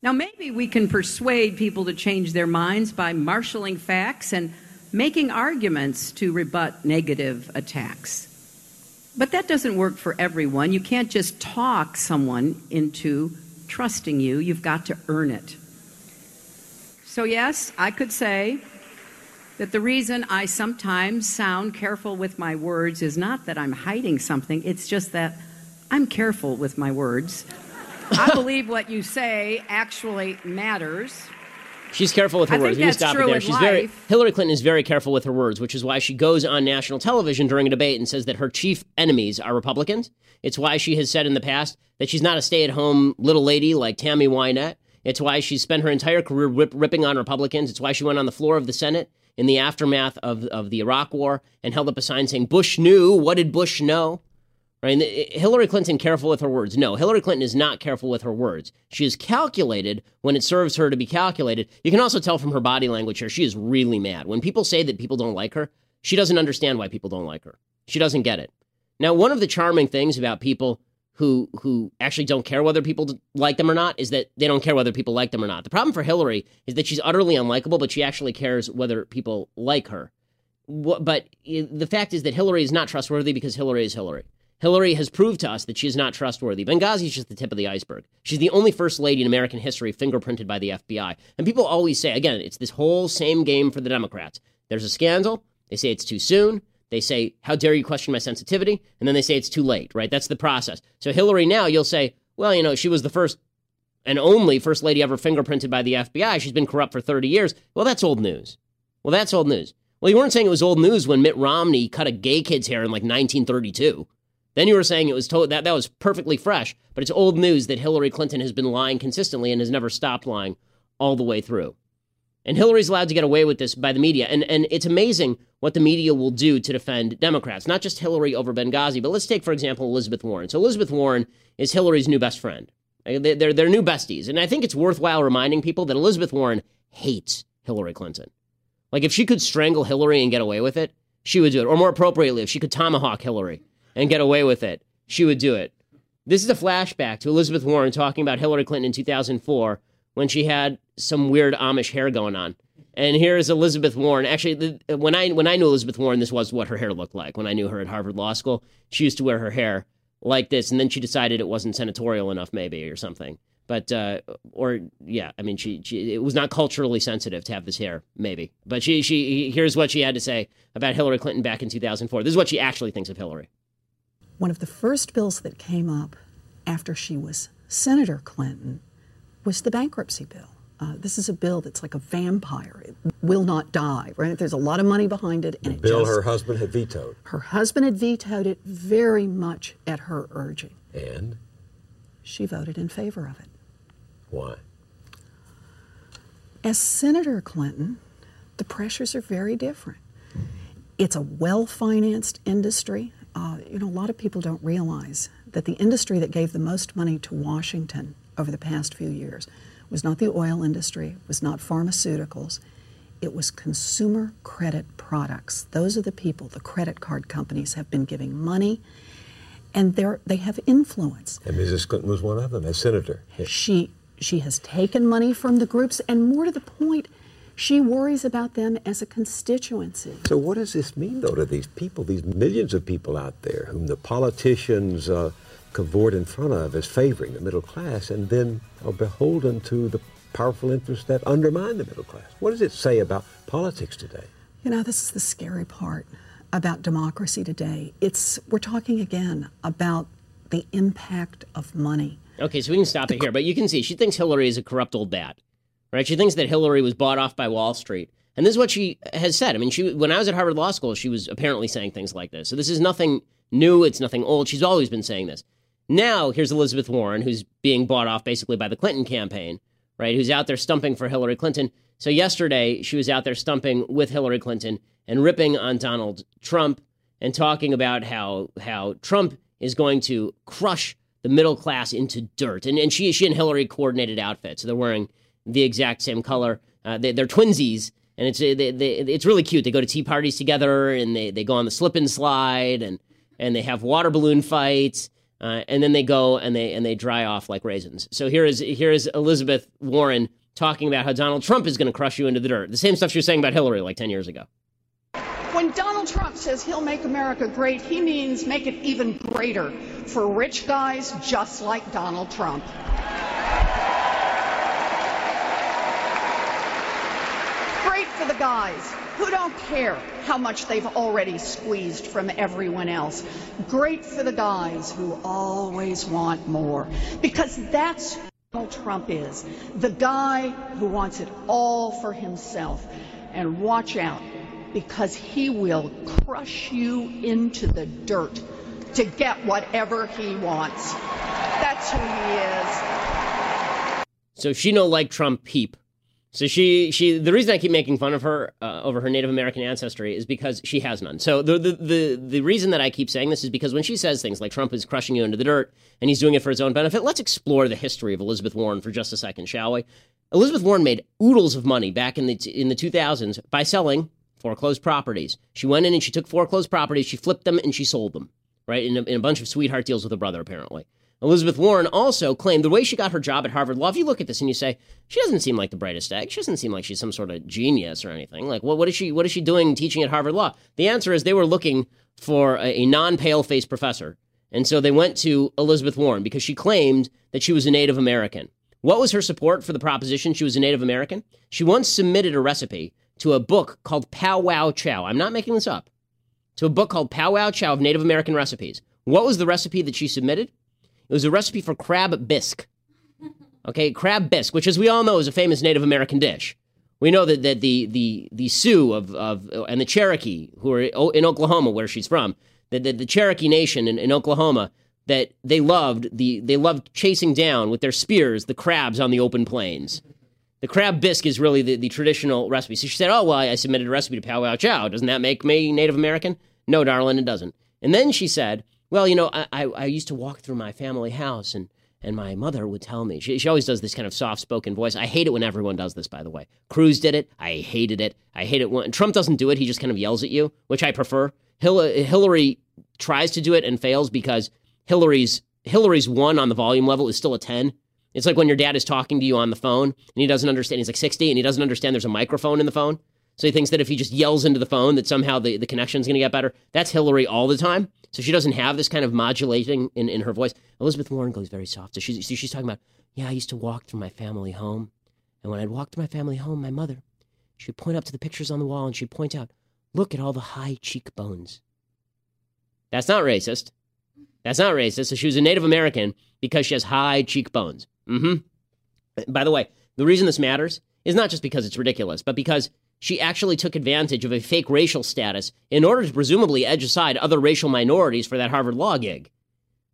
Now, maybe we can persuade people to change their minds by marshaling facts and making arguments to rebut negative attacks. But that doesn't work for everyone. You can't just talk someone into trusting you, you've got to earn it. So, yes, I could say that the reason I sometimes sound careful with my words is not that I'm hiding something, it's just that I'm careful with my words. I believe what you say actually matters. She's careful with her I words. think We can that's stop it there. She's very. Hillary Clinton is very careful with her words, which is why she goes on national television during a debate and says that her chief enemies are Republicans. It's why she has said in the past that she's not a stay-at-home little lady like Tammy Wynette. It's why she spent her entire career rip, ripping on Republicans. It's why she went on the floor of the Senate in the aftermath of, of the Iraq War and held up a sign saying, Bush knew. What did Bush know? Right? And eh, eh, Hillary Clinton careful with her words. No, Hillary Clinton is not careful with her words. She is calculated when it serves her to be calculated. You can also tell from her body language here, she is really mad. When people say that people don't like her, she doesn't understand why people don't like her. She doesn't get it. Now, one of the charming things about people who who actually don't care whether people like them or not is that they don't care whether people like them or not. The problem for Hillary is that she's utterly unlikable, but she actually cares whether people like her. But eh, the fact is that Hillary is not trustworthy because Hillary is Hillary. Hillary has proved to us that she is not trustworthy. Benghazi is just the tip of the iceberg. She's the only first lady in American history fingerprinted by the FBI. And people always say, again, it's this whole same game for the Democrats. There's a scandal. They say it's too soon. They say, How dare you question my sensitivity? And then they say it's too late, right? That's the process. So, Hillary, now you'll say, Well, you know, she was the first and only first lady ever fingerprinted by the FBI. She's been corrupt for 30 years. Well, that's old news. Well, that's old news. Well, you weren't saying it was old news when Mitt Romney cut a gay kid's hair in like 1932. Then you were saying it was that that was perfectly fresh, but it's old news that Hillary Clinton has been lying consistently and has never stopped lying all the way through. And Hillary's allowed to get away with this by the media. And, and it's amazing what the media will do to defend Democrats, not just Hillary over Benghazi, but let's take, for example, Elizabeth Warren. So Elizabeth Warren is Hillary's new best friend. They're, they're new besties. And I think it's worthwhile reminding people that Elizabeth Warren hates Hillary Clinton. Like, if she could strangle Hillary and get away with it, she would do it. Or more appropriately, if she could tomahawk Hillary and get away with it, she would do it. This is a flashback to Elizabeth Warren talking about Hillary Clinton in 2004 when she had some weird Amish hair going on. And here's Elizabeth Warren. Actually, the, when I when I knew Elizabeth Warren, this was what her hair looked like. When I knew her at Harvard Law School, she used to wear her hair like this, and then she decided it wasn't senatorial enough, maybe or something. But uh, or yeah, I mean, she, she it was not culturally sensitive to have this hair, maybe. But she she here's what she had to say about Hillary Clinton back in 2004. This is what she actually thinks of Hillary. One of the first bills that came up after she was Senator Clinton was the bankruptcy bill. Uh, this is a bill that's like a vampire. It will not die, right? There's a lot of money behind it. And the it bill just, her husband had vetoed. Her husband had vetoed it very much at her urging. And? She voted in favor of it. Why? As Senator Clinton, the pressures are very different. It's a well financed industry. Uh, you know, a lot of people don't realize that the industry that gave the most money to Washington over the past few years was not the oil industry, was not pharmaceuticals. It was consumer credit products. Those are the people, the credit card companies have been giving money and they're, they have influence. And Mrs. Clinton was one of them as senator. She, she has taken money from the groups, and more to the point, she worries about them as a constituency. So, what does this mean, though, to these people, these millions of people out there whom the politicians uh, cavort in front of as favoring the middle class and then are beholden to the powerful interests that undermine the middle class. What does it say about politics today? You know, this is the scary part about democracy today. It's we're talking again about the impact of money. Okay, so we can stop it here, but you can see she thinks Hillary is a corrupt old bat. Right? She thinks that Hillary was bought off by Wall Street. And this is what she has said. I mean, she when I was at Harvard Law School, she was apparently saying things like this. So this is nothing new, it's nothing old. She's always been saying this. Now, here's Elizabeth Warren, who's being bought off basically by the Clinton campaign, right? Who's out there stumping for Hillary Clinton. So, yesterday, she was out there stumping with Hillary Clinton and ripping on Donald Trump and talking about how, how Trump is going to crush the middle class into dirt. And, and she, she and Hillary coordinated outfits. So they're wearing the exact same color. Uh, they, are twinsies, and it's, they, they, it's really cute. They go to tea parties together, and they, they go on the slip and slide, and, and they have water balloon fights uh, and then they go and they and they dry off like raisins. So here is here is Elizabeth Warren talking about how Donald Trump is going to crush you into the dirt. The same stuff she was saying about Hillary like 10 years ago. When Donald Trump says he'll make America great, he means make it even greater for rich guys just like Donald Trump. Great for the guys who don't care how much they've already squeezed from everyone else. Great for the guys who always want more. Because that's who Donald Trump is. The guy who wants it all for himself. And watch out, because he will crush you into the dirt to get whatever he wants. That's who he is. So she no like Trump peep. So she she the reason I keep making fun of her uh, over her Native American ancestry is because she has none. So the, the the the reason that I keep saying this is because when she says things like Trump is crushing you into the dirt and he's doing it for his own benefit, let's explore the history of Elizabeth Warren for just a second, shall we? Elizabeth Warren made oodles of money back in the in the 2000s by selling foreclosed properties. She went in and she took foreclosed properties, she flipped them and she sold them, right? In a, in a bunch of sweetheart deals with her brother apparently. Elizabeth Warren also claimed the way she got her job at Harvard Law, if you look at this and you say, she doesn't seem like the brightest egg. She doesn't seem like she's some sort of genius or anything. Like, what, what is she what is she doing teaching at Harvard Law? The answer is they were looking for a, a non-pale face professor. And so they went to Elizabeth Warren because she claimed that she was a Native American. What was her support for the proposition she was a Native American? She once submitted a recipe to a book called Pow Wow Chow. I'm not making this up. To a book called Pow Wow Chow of Native American recipes. What was the recipe that she submitted? It was a recipe for crab bisque. Okay, crab bisque, which, as we all know, is a famous Native American dish. We know that, that the, the, the Sioux of, of, and the Cherokee, who are in Oklahoma, where she's from, that the, the, Cherokee Nation in, in Oklahoma, that they loved the they loved chasing down with their spears the crabs on the open plains. The crab bisque is really the, the traditional recipe. So she said, "Oh well, I submitted a recipe to Pow Wow Chow. Doesn't that make me Native American?" No, darling, it doesn't. And then she said, well, you know, I, I, I used to walk through my family house and, And my mother would tell me, she, she always does this kind of soft spoken voice. I hate it when everyone does this, by the way. Cruz did it. I hated it. I hate it when Trump doesn't do it. He just kind of yells at you, which I prefer. Hillary tries to do it and fails because Hillary's Hillary's one on the volume level is still a 10. It's like when your dad is talking to you on the phone and he doesn't understand. He's like 60 and he doesn't understand there's a microphone in the phone. So he thinks that if he just yells into the phone, that somehow the, the connection's going to get better. That's Hillary all the time. So she doesn't have this kind of modulating in, in her voice. Elizabeth Warren goes very soft. So she's, she's talking about, yeah, I used to walk through my family home. And when I'd walk to my family home, my mother, she'd point up to the pictures on the wall and she'd point out, look at all the high cheekbones. That's not racist. That's not racist. So she was a Native American because she has high cheekbones. Mm-hmm. By the way, the reason this matters is not just because it's ridiculous, but because she actually took advantage of a fake racial status in order to presumably edge aside other racial minorities for that Harvard Law gig.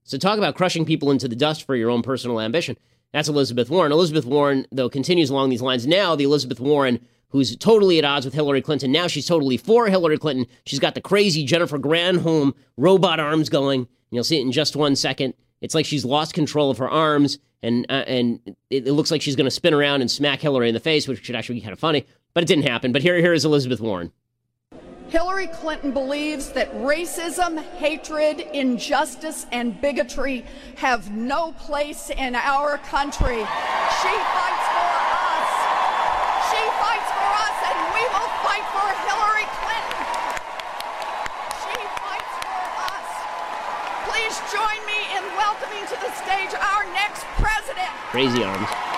So talk about crushing people into the dust for your own personal ambition. That's Elizabeth Warren. Elizabeth Warren, though, continues along these lines. Now, the Elizabeth Warren who's totally at odds with Hillary Clinton. Now she's totally for Hillary Clinton. She's got the crazy Jennifer Granholm robot arms going. You'll see it in just one second. It's like she's lost control of her arms, and uh, and it, it, looks like she's going to spin around and smack Hillary in the face, which should actually be kind of funny. But it didn't happen. But here, here is Elizabeth Warren. Hillary Clinton believes that racism, hatred, injustice, and bigotry have no place in our country. She fights for us. She fights for us, and we will fight for Hillary Clinton. She fights for us. Please join me in welcoming to the stage our next president. Crazy arms.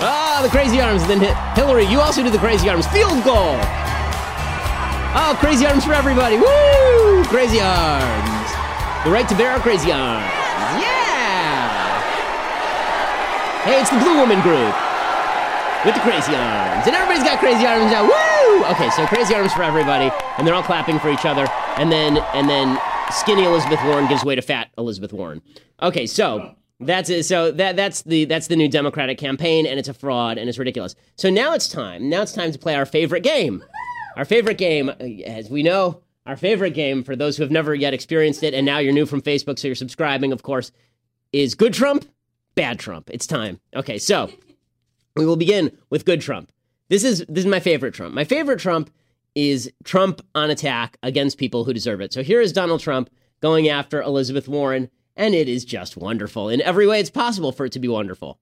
Ah, the crazy arms. Then hit Hillary, you also do the crazy arms. Field goal. Oh, crazy arms for everybody. Woo! Crazy arms. The right to bear our crazy arms. Yeah! Hey, it's the Blue Woman group with the crazy arms. And everybody's got crazy arms now. Woo! Okay, so crazy arms for everybody, and they're all clapping for each other. And then and then skinny Elizabeth Warren gives way to fat Elizabeth Warren. Okay, so that's it. So that that's the that's the new Democratic campaign, and it's a fraud, and it's ridiculous. So now it's time. Now it's time to play our favorite game. Our favorite game, as we know, our favorite game for those who have never yet experienced it, and now you're new from Facebook, so you're subscribing, of course, is Good Trump, Bad Trump. It's time. Okay, so we will begin with Good Trump. This is this is my favorite Trump. My favorite Trump is Trump on attack against people who deserve it. So here is Donald Trump going after Elizabeth Warren, and it is just wonderful. In every way it's possible for it to be wonderful.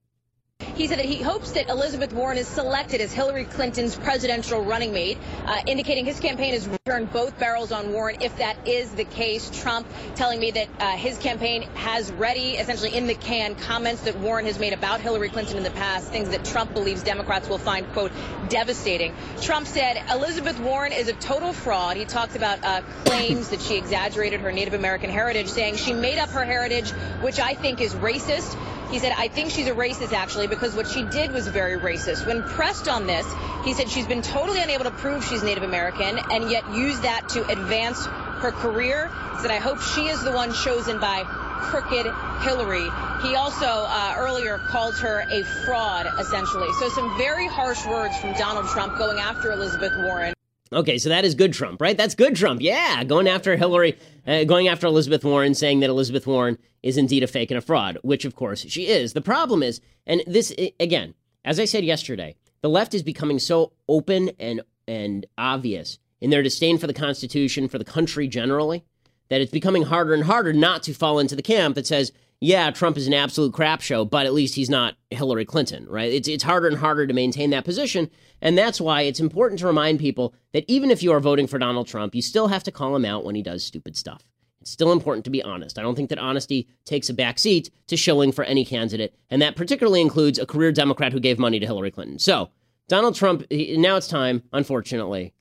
He said that he hopes that Elizabeth Warren is selected as Hillary Clinton's presidential running mate, uh, indicating his campaign has turned both barrels on Warren. If that is the case, Trump telling me that uh, his campaign has ready, essentially in the can, comments that Warren has made about Hillary Clinton in the past, things that Trump believes Democrats will find, quote, devastating. Trump said Elizabeth Warren is a total fraud. He talked about uh, claims that she exaggerated her Native American heritage, saying she made up her heritage, which I think is racist. He said, I think she's a racist, actually, because what she did was very racist. When pressed on this, he said she's been totally unable to prove she's Native American and yet used that to advance her career. He said, I hope she is the one chosen by crooked Hillary. He also uh, earlier called her a fraud, essentially. So some very harsh words from Donald Trump going after Elizabeth Warren. Okay, so that is good Trump, right? That's good Trump. Yeah, going after Hillary, uh, going after Elizabeth Warren, saying that Elizabeth Warren is indeed a fake and a fraud, which of course she is. The problem is, and this again, as I said yesterday, the left is becoming so open and and obvious in their disdain for the Constitution, for the country generally, that it's becoming harder and harder not to fall into the camp that says yeah, Trump is an absolute crap show, but at least he's not Hillary Clinton, right? It's, it's harder and harder to maintain that position. And that's why it's important to remind people that even if you are voting for Donald Trump, you still have to call him out when he does stupid stuff. It's still important to be honest. I don't think that honesty takes a back seat to shilling for any candidate. And that particularly includes a career Democrat who gave money to Hillary Clinton. So, Donald Trump, now it's time, unfortunately,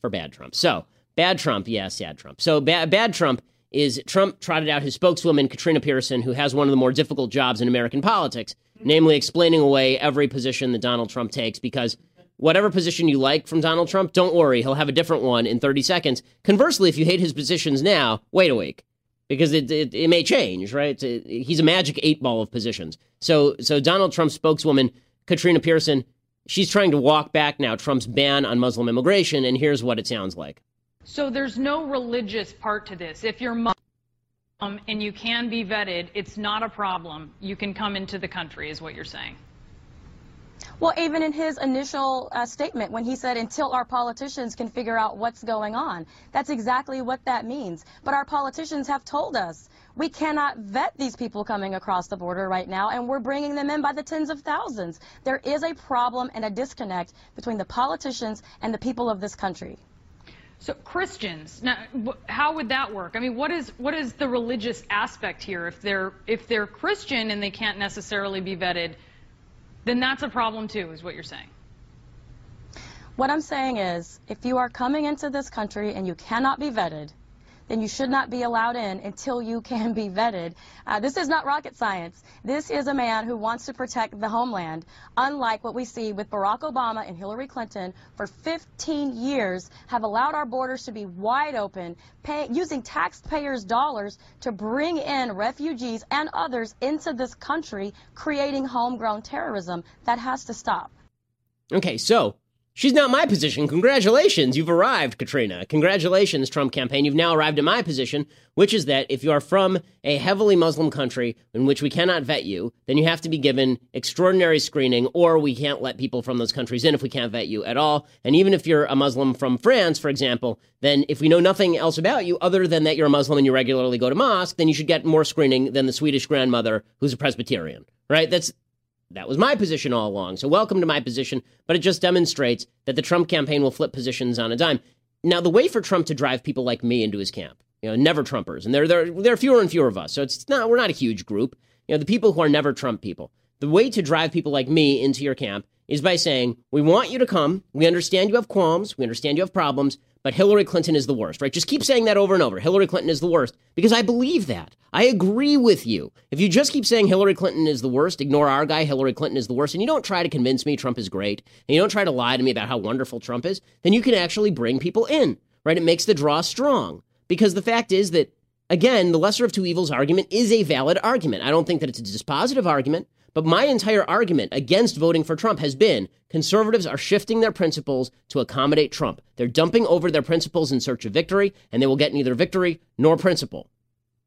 for bad Trump. So, bad Trump, yeah, sad Trump. So, bad, bad Trump is Trump trotted out his spokeswoman, Katrina Pearson, who has one of the more difficult jobs in American politics, namely explaining away every position that Donald Trump takes because whatever position you like from Donald Trump, don't worry, he'll have a different one in 30 seconds. Conversely, if you hate his positions now, wait a week because it, it, it may change, right? Uh, he's a magic eight ball of positions. So, so Donald Trump's spokeswoman, Katrina Pearson, she's trying to walk back now Trump's ban on Muslim immigration, and here's what it sounds like. So there's no religious part to this. If you're Um, and you can be vetted. It's not a problem. You can come into the country, is what you're saying. Well, even in his initial uh, statement, when he said, until our politicians can figure out what's going on, that's exactly what that means. But our politicians have told us we cannot vet these people coming across the border right now, and we're bringing them in by the tens of thousands. There is a problem and a disconnect between the politicians and the people of this country. So Christians, now, how would that work? I mean, what is what is the religious aspect here? If they're if they're Christian and they can't necessarily be vetted, then that's a problem too, is what you're saying. What I'm saying is, if you are coming into this country and you cannot be vetted, then you should not be allowed in until you can be vetted. Uh, this is not rocket science. This is a man who wants to protect the homeland, unlike what we see with Barack Obama and Hillary Clinton for 15 years have allowed our borders to be wide open, pay, using taxpayers' dollars to bring in refugees and others into this country, creating homegrown terrorism. That has to stop. Okay, so She's not my position. Congratulations, you've arrived, Katrina. Congratulations, Trump campaign. You've now arrived at my position, which is that if you are from a heavily Muslim country in which we cannot vet you, then you have to be given extraordinary screening, or we can't let people from those countries in if we can't vet you at all. And even if you're a Muslim from France, for example, then if we know nothing else about you other than that you're a Muslim and you regularly go to mosque, then you should get more screening than the Swedish grandmother who's a Presbyterian. Right? That's that was my position all along. So welcome to my position, but it just demonstrates that the Trump campaign will flip positions on a dime. Now, the way for Trump to drive people like me into his camp, you know, never Trumpers, and there, there, there are fewer and fewer of us. So it's not, we're not a huge group. You know, the people who are never Trump people. The way to drive people like me into your camp is by saying, we want you to come. We understand you have qualms. We understand you have problems, but Hillary Clinton is the worst, right? Just keep saying that over and over. Hillary Clinton is the worst because I believe that. I agree with you. If you just keep saying Hillary Clinton is the worst, ignore our guy, Hillary Clinton is the worst, and you don't try to convince me Trump is great, and you don't try to lie to me about how wonderful Trump is, then you can actually bring people in, right? It makes the draw strong because the fact is that again, the lesser of two evils argument is a valid argument. I don't think that it's a dispositive argument. But my entire argument against voting for Trump has been conservatives are shifting their principles to accommodate Trump. They're dumping over their principles in search of victory, and they will get neither victory nor principle.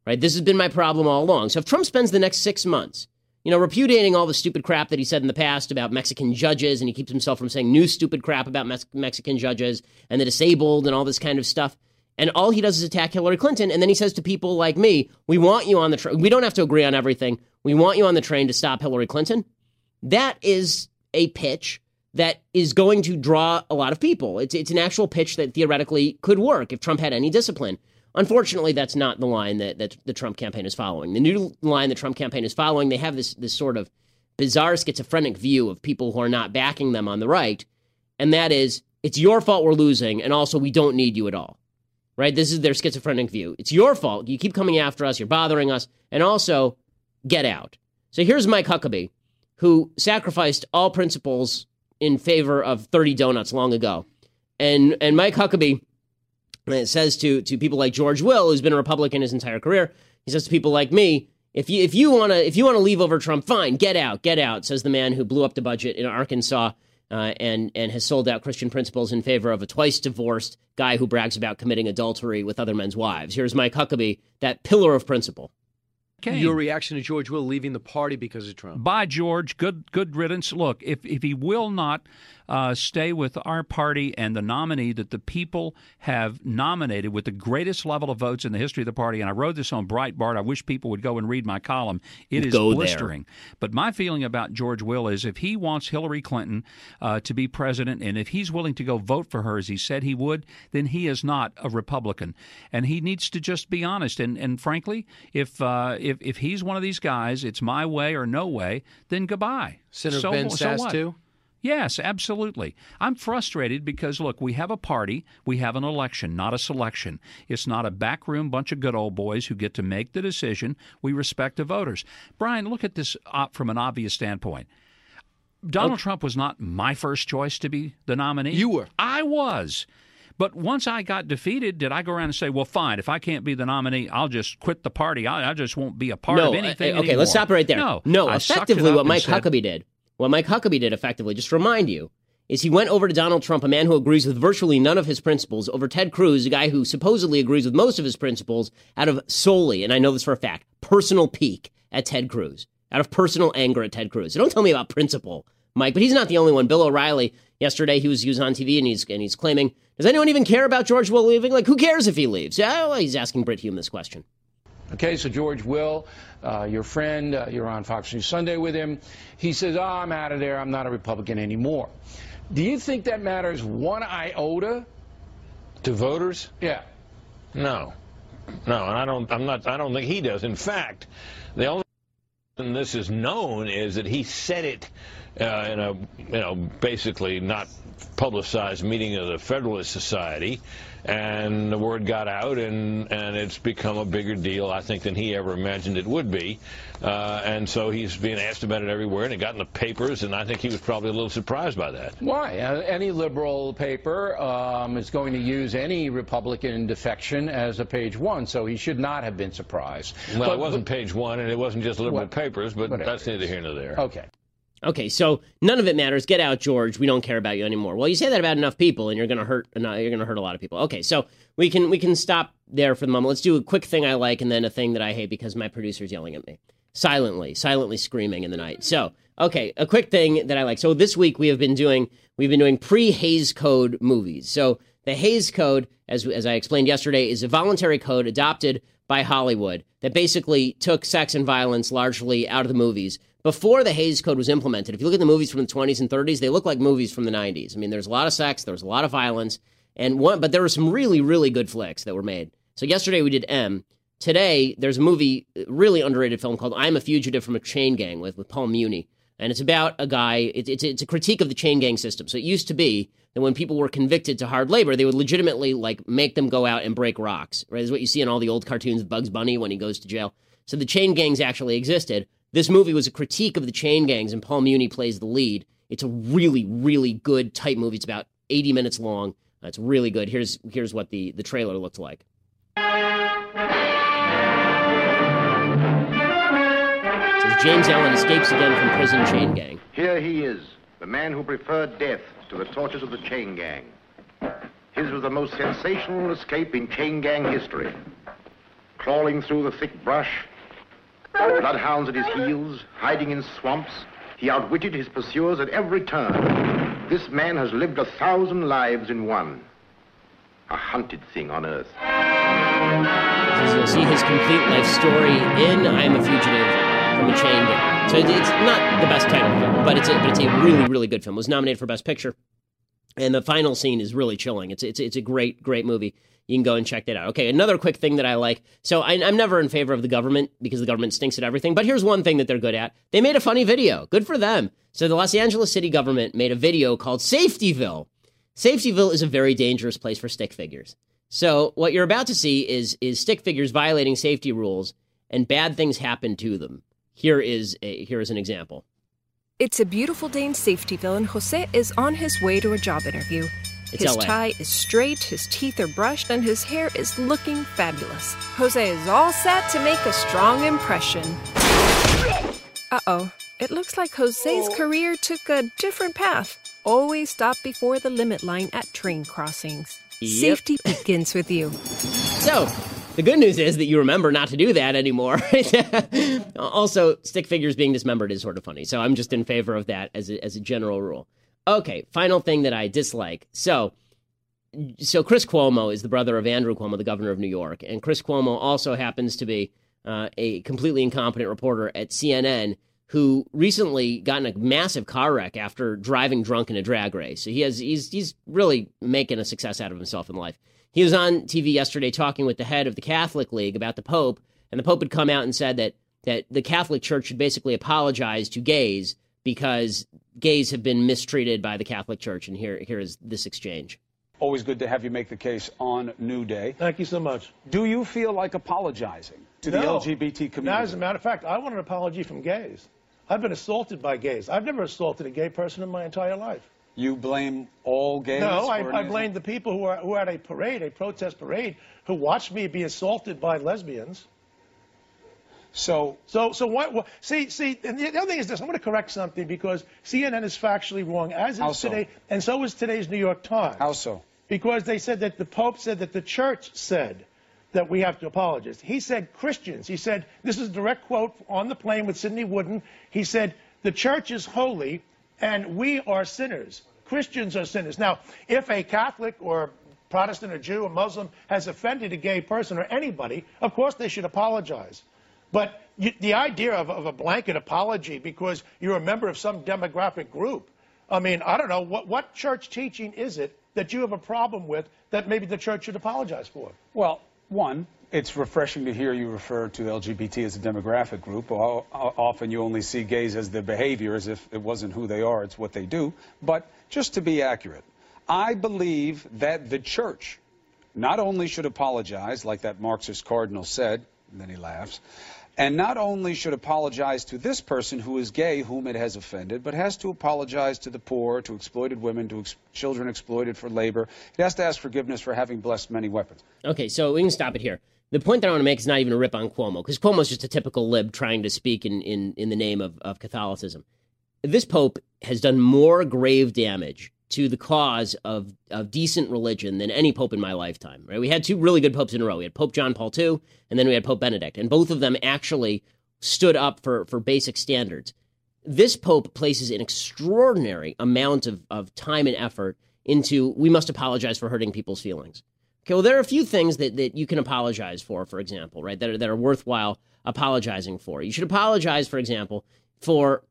Right? This has been my problem all along. So if Trump spends the next six months, you know, repudiating all the stupid crap that he said in the past about Mexican judges, and he keeps himself from saying new stupid crap about Mex- Mexican judges and the disabled and all this kind of stuff. And all he does is attack Hillary Clinton. And then he says to people like me, we want you on the train. We don't have to agree on everything. We want you on the train to stop Hillary Clinton. That is a pitch that is going to draw a lot of people. It's, it's an actual pitch that theoretically could work if Trump had any discipline. Unfortunately, that's not the line that, that the Trump campaign is following. The new line the Trump campaign is following, they have this, this sort of bizarre schizophrenic view of people who are not backing them on the right. And that is, it's your fault we're losing, and also we don't need you at all right? This is their schizophrenic view. It's your fault. You keep coming after us. You're bothering us. And also, get out. So here's Mike Huckabee, who sacrificed all principles in favor of 30 donuts long ago. And, and Mike Huckabee uh, says to, to people like George Will, who's been a Republican his entire career, he says to people like me, if you if you want to if you want to leave over Trump, fine, get out, get out. Says the man who blew up the budget in Arkansas uh, and and has sold out Christian principles in favor of a twice divorced guy who brags about committing adultery with other men's wives. Here's Mike Huckabee, that pillar of principle. Your reaction to George Will leaving the party because of Trump? By George, good good riddance. Look, if if he will not uh, stay with our party and the nominee that the people have nominated with the greatest level of votes in the history of the party, and I wrote this on Breitbart. I wish people would go and read my column. It is go blistering. There. But my feeling about George Will is if he wants Hillary Clinton uh, to be president, and if he's willing to go vote for her as he said he would, then he is not a Republican, and he needs to just be honest. And and frankly, if uh, if if he's one of these guys, it's my way or no way, then goodbye. Senator so, Ben Sasse so too. Yes, absolutely. I'm frustrated because, look, we have a party, we have an election, not a selection. It's not a backroom bunch of good old boys who get to make the decision. We respect the voters. Brian, look at this from an obvious standpoint. Donald okay. Trump was not my first choice to be the nominee. You were. I was. But once I got defeated, did I go around and say, well, fine, if I can't be the nominee, I'll just quit the party. I, I just won't be a part no, of anything. Okay, anymore. let's stop right there. No, no effectively, what Mike said, Huckabee did what Mike Huckabee did effectively, just remind you, is he went over to Donald Trump, a man who agrees with virtually none of his principles, over Ted Cruz, a guy who supposedly agrees with most of his principles, out of solely, and I know this for a fact, personal pique at Ted Cruz, out of personal anger at Ted Cruz. So don't tell me about principle, Mike, but he's not the only one. Bill O'Reilly, yesterday, he was, he was on TV and he's, and he's claiming, does anyone even care about George Will leaving? Like, who cares if he leaves? Yeah, well, he's asking Brit Hume this question. Okay, so George Will, uh, your friend, uh, you're on Fox News Sunday with him. He says, oh, I'm out of there. I'm not a Republican anymore. Do you think that matters one iota to voters? Yeah. No. No, and I don't I'm not I don't think he does. In fact, the only reason this is known is that he said it uh, in a you know basically not publicized meeting of the Federalist Society, and the word got out, and and it's become a bigger deal, I think, than he ever imagined it would be, uh, and so he's being asked about it everywhere, and it got in the papers, and I think he was probably a little surprised by that. Why? Uh, any liberal paper um, is going to use any Republican defection as a page one, so he should not have been surprised. Well, But- it wasn't page one, and it wasn't just liberal What- papers, but that's neither here nor there. Okay. Okay, so none of it matters. Get out, George. We don't care about you anymore. Well, you say that about enough people, and you're gonna hurt. uh, You're gonna hurt a lot of people. Okay, so we can we can stop there for the moment. Let's do a quick thing I like, and then a thing that I hate because my producer's yelling at me silently, silently screaming in the night. So, okay, a quick thing that I like. So this week we have been doing we've been doing pre Hays Code movies. So the Hays Code, as as I explained yesterday, is a voluntary code adopted by Hollywood that basically took sex and violence largely out of the movies. Before the Hays Code was implemented, if you look at the movies from the 20s and 30s, they look like movies from the 90s. I mean, there's a lot of sex, there's a lot of violence, and one, but there were some really, really good flicks that were made. So yesterday we did M. Today there's a movie, uh, really underrated film called "I'm a Fugitive from a Chain Gang" with with Paul Muni, and it's about a guy. It, it's it's a critique of the chain gang system. So it used to be that when people were convicted to hard labor, they would legitimately like make them go out and break rocks. Right, is what you see in all the old cartoons of Bugs Bunny when he goes to jail. So the chain gangs actually existed. This movie was a critique of the chain gangs, and Paul Muni plays the lead. It's a really, really good, tight movie. It's about 80 minutes long. It's really good. Here's here's what the the trailer looked like. James Allen escapes again from prison chain gang. Here he is, the man who preferred death to the tortures of the chain gang. His was the most sensational escape in chain gang history. Crawling through the thick brush, bloodhounds at his heels, hiding in swamps, he outwitted his pursuers at every turn. This man has lived a thousand lives in one. A hunted thing on earth. As you'll see his complete life story in "I Am a Fugitive from a Chain Gang." So it's not the best title, film, but it's a, but it's a really really good film. It was nominated for Best Picture, and the final scene is really chilling. It's it's it's a great great movie. You can go and check that out. Okay, another quick thing that I like. So I, I'm never in favor of the government because the government stinks at everything. But here's one thing that they're good at. They made a funny video. Good for them. So the Los Angeles city government made a video called Safetyville. Safetyville is a very dangerous place for stick figures. So what you're about to see is is stick figures violating safety rules and bad things happen to them. Here is a here is an example. It's a beautiful day in Safetyville, and Jose is on his way to a job interview. It's his LA. tie is straight, his teeth are brushed, and his hair is looking fabulous. Jose is all set to make a strong impression. Uh oh. It looks like Jose's career took a different path. Always stop before the limit line at train crossings. Yep. Safety begins with you. So the good news is that you remember not to do that anymore. [laughs] also, stick figures being dismembered is sort of funny. So I'm just in favor of that as a, as a general rule. Okay, final thing that I dislike. So so Chris Cuomo is the brother of Andrew Cuomo, the governor of New York, and Chris Cuomo also happens to be uh, a completely incompetent reporter at CNN who recently got in a massive car wreck after driving drunk in a drag race. So he has he's he's really making a success out of himself in life. He was on TV yesterday talking with the head of the Catholic League about the Pope, and the Pope had come out and said that that the Catholic Church should basically apologize to gays because gays have been mistreated by the Catholic Church. And here here is this exchange. Always good to have you make the case on New Day. Thank you so much. Do you feel like apologizing to the LGBT community? No, as a matter of fact, I want an apology from gays. I've been assaulted by gays. I've never assaulted a gay person in my entire life. You blame all gays? no, I, I blame the people who are who are at a parade, a protest parade, who watched me be assaulted by lesbians. So, so, so what? what see, see, and the, the other thing is this. I'm going to correct something because CNN is factually wrong, as is so? today, and so is today's New York Times. How so? Because they said that the Pope said that the church said that we have to apologize. He said Christians. He said this is a direct quote on the plane with Cindy Wooden. He said the church is holy and we are sinners. Christians are sinners. Now, if a Catholic or Protestant or Jew or Muslim has offended a gay person or anybody, of course they should apologize. But you, the idea of, of, a blanket apology because you're a member of some demographic group, I mean, I don't know, what, what church teaching is it that you have a problem with that maybe the church should apologize for? Well, one, it's refreshing to hear you refer to LGBT as a demographic group. Often you only see gays as their behavior, as if it wasn't who they are, it's what they do. But just to be accurate, I believe that the church not only should apologize, like that Marxist cardinal said, and then he laughs, and not only should apologize to this person who is gay, whom it has offended, but has to apologize to the poor, to exploited women, to ex- children exploited for labor. It has to ask forgiveness for having blessed many weapons. Okay, so we can stop it here. The point that I want to make is not even a rip on Cuomo, because Cuomo is just a typical lib trying to speak in, in, in the name of, of Catholicism. This pope has done more grave damage to the cause of, of decent religion than any pope in my lifetime. Right? We had two really good popes in a row. We had Pope John Paul II, and then we had Pope Benedict, and both of them actually stood up for, for basic standards. This pope places an extraordinary amount of, of time and effort into we must apologize for hurting people's feelings. Okay, well, there are a few things that, that you can apologize for, for example, right, that are, that are worthwhile apologizing for. You should apologize, for example, for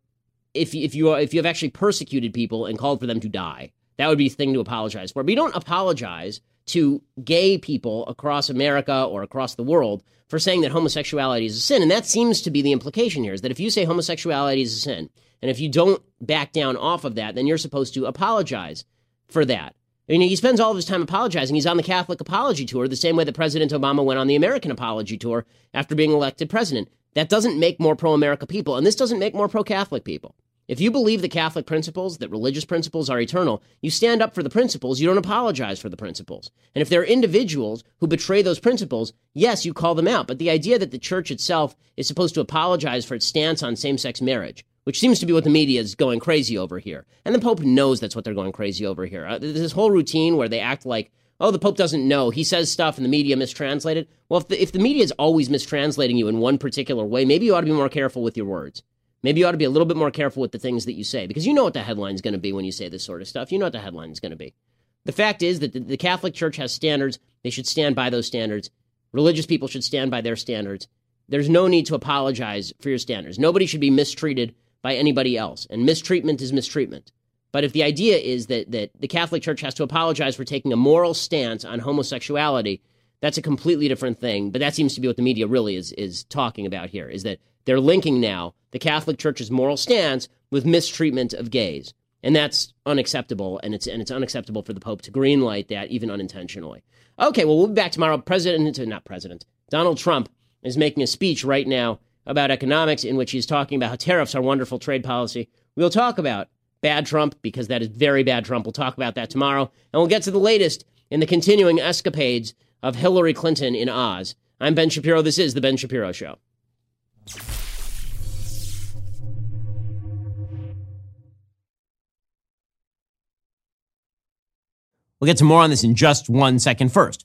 if if you are, if you have actually persecuted people and called for them to die, that would be a thing to apologize for. But you don't apologize to gay people across America or across the world for saying that homosexuality is a sin. And that seems to be the implication here is that if you say homosexuality is a sin, and if you don't back down off of that, then you're supposed to apologize for that. He spends all of his time apologizing. He's on the Catholic apology tour, the same way that President Obama went on the American apology tour after being elected president. That doesn't make more pro America people, and this doesn't make more pro Catholic people. If you believe the Catholic principles, that religious principles are eternal, you stand up for the principles, you don't apologize for the principles. And if there are individuals who betray those principles, yes, you call them out. But the idea that the church itself is supposed to apologize for its stance on same sex marriage, which seems to be what the media is going crazy over here. And the Pope knows that's what they're going crazy over here. Uh, this whole routine where they act like, oh, the Pope doesn't know. He says stuff and the media mistranslated. Well, if the, if the media is always mistranslating you in one particular way, maybe you ought to be more careful with your words. Maybe you ought to be a little bit more careful with the things that you say because you know what the headline is going to be when you say this sort of stuff. You know what the headline is going to be. The fact is that the Catholic Church has standards. They should stand by those standards. Religious people should stand by their standards. There's no need to apologize for your standards. Nobody should be mistreated by anybody else. And mistreatment is mistreatment. But if the idea is that, that the Catholic Church has to apologize for taking a moral stance on homosexuality, that's a completely different thing. But that seems to be what the media really is, is talking about here, is that they're linking now the Catholic Church's moral stance with mistreatment of gays. And that's unacceptable, and it's and it's unacceptable for the Pope to greenlight that, even unintentionally. Okay, well, we'll be back tomorrow. President, not President, Donald Trump is making a speech right now about economics in which he's talking about how tariffs are wonderful trade policy. We'll talk about bad Trump because that is very bad Trump. We'll talk about that tomorrow, and we'll get to the latest in the continuing escapades of Hillary Clinton in Oz. I'm Ben Shapiro. This is the Ben Shapiro Show. We'll get to more on this in just one second. First,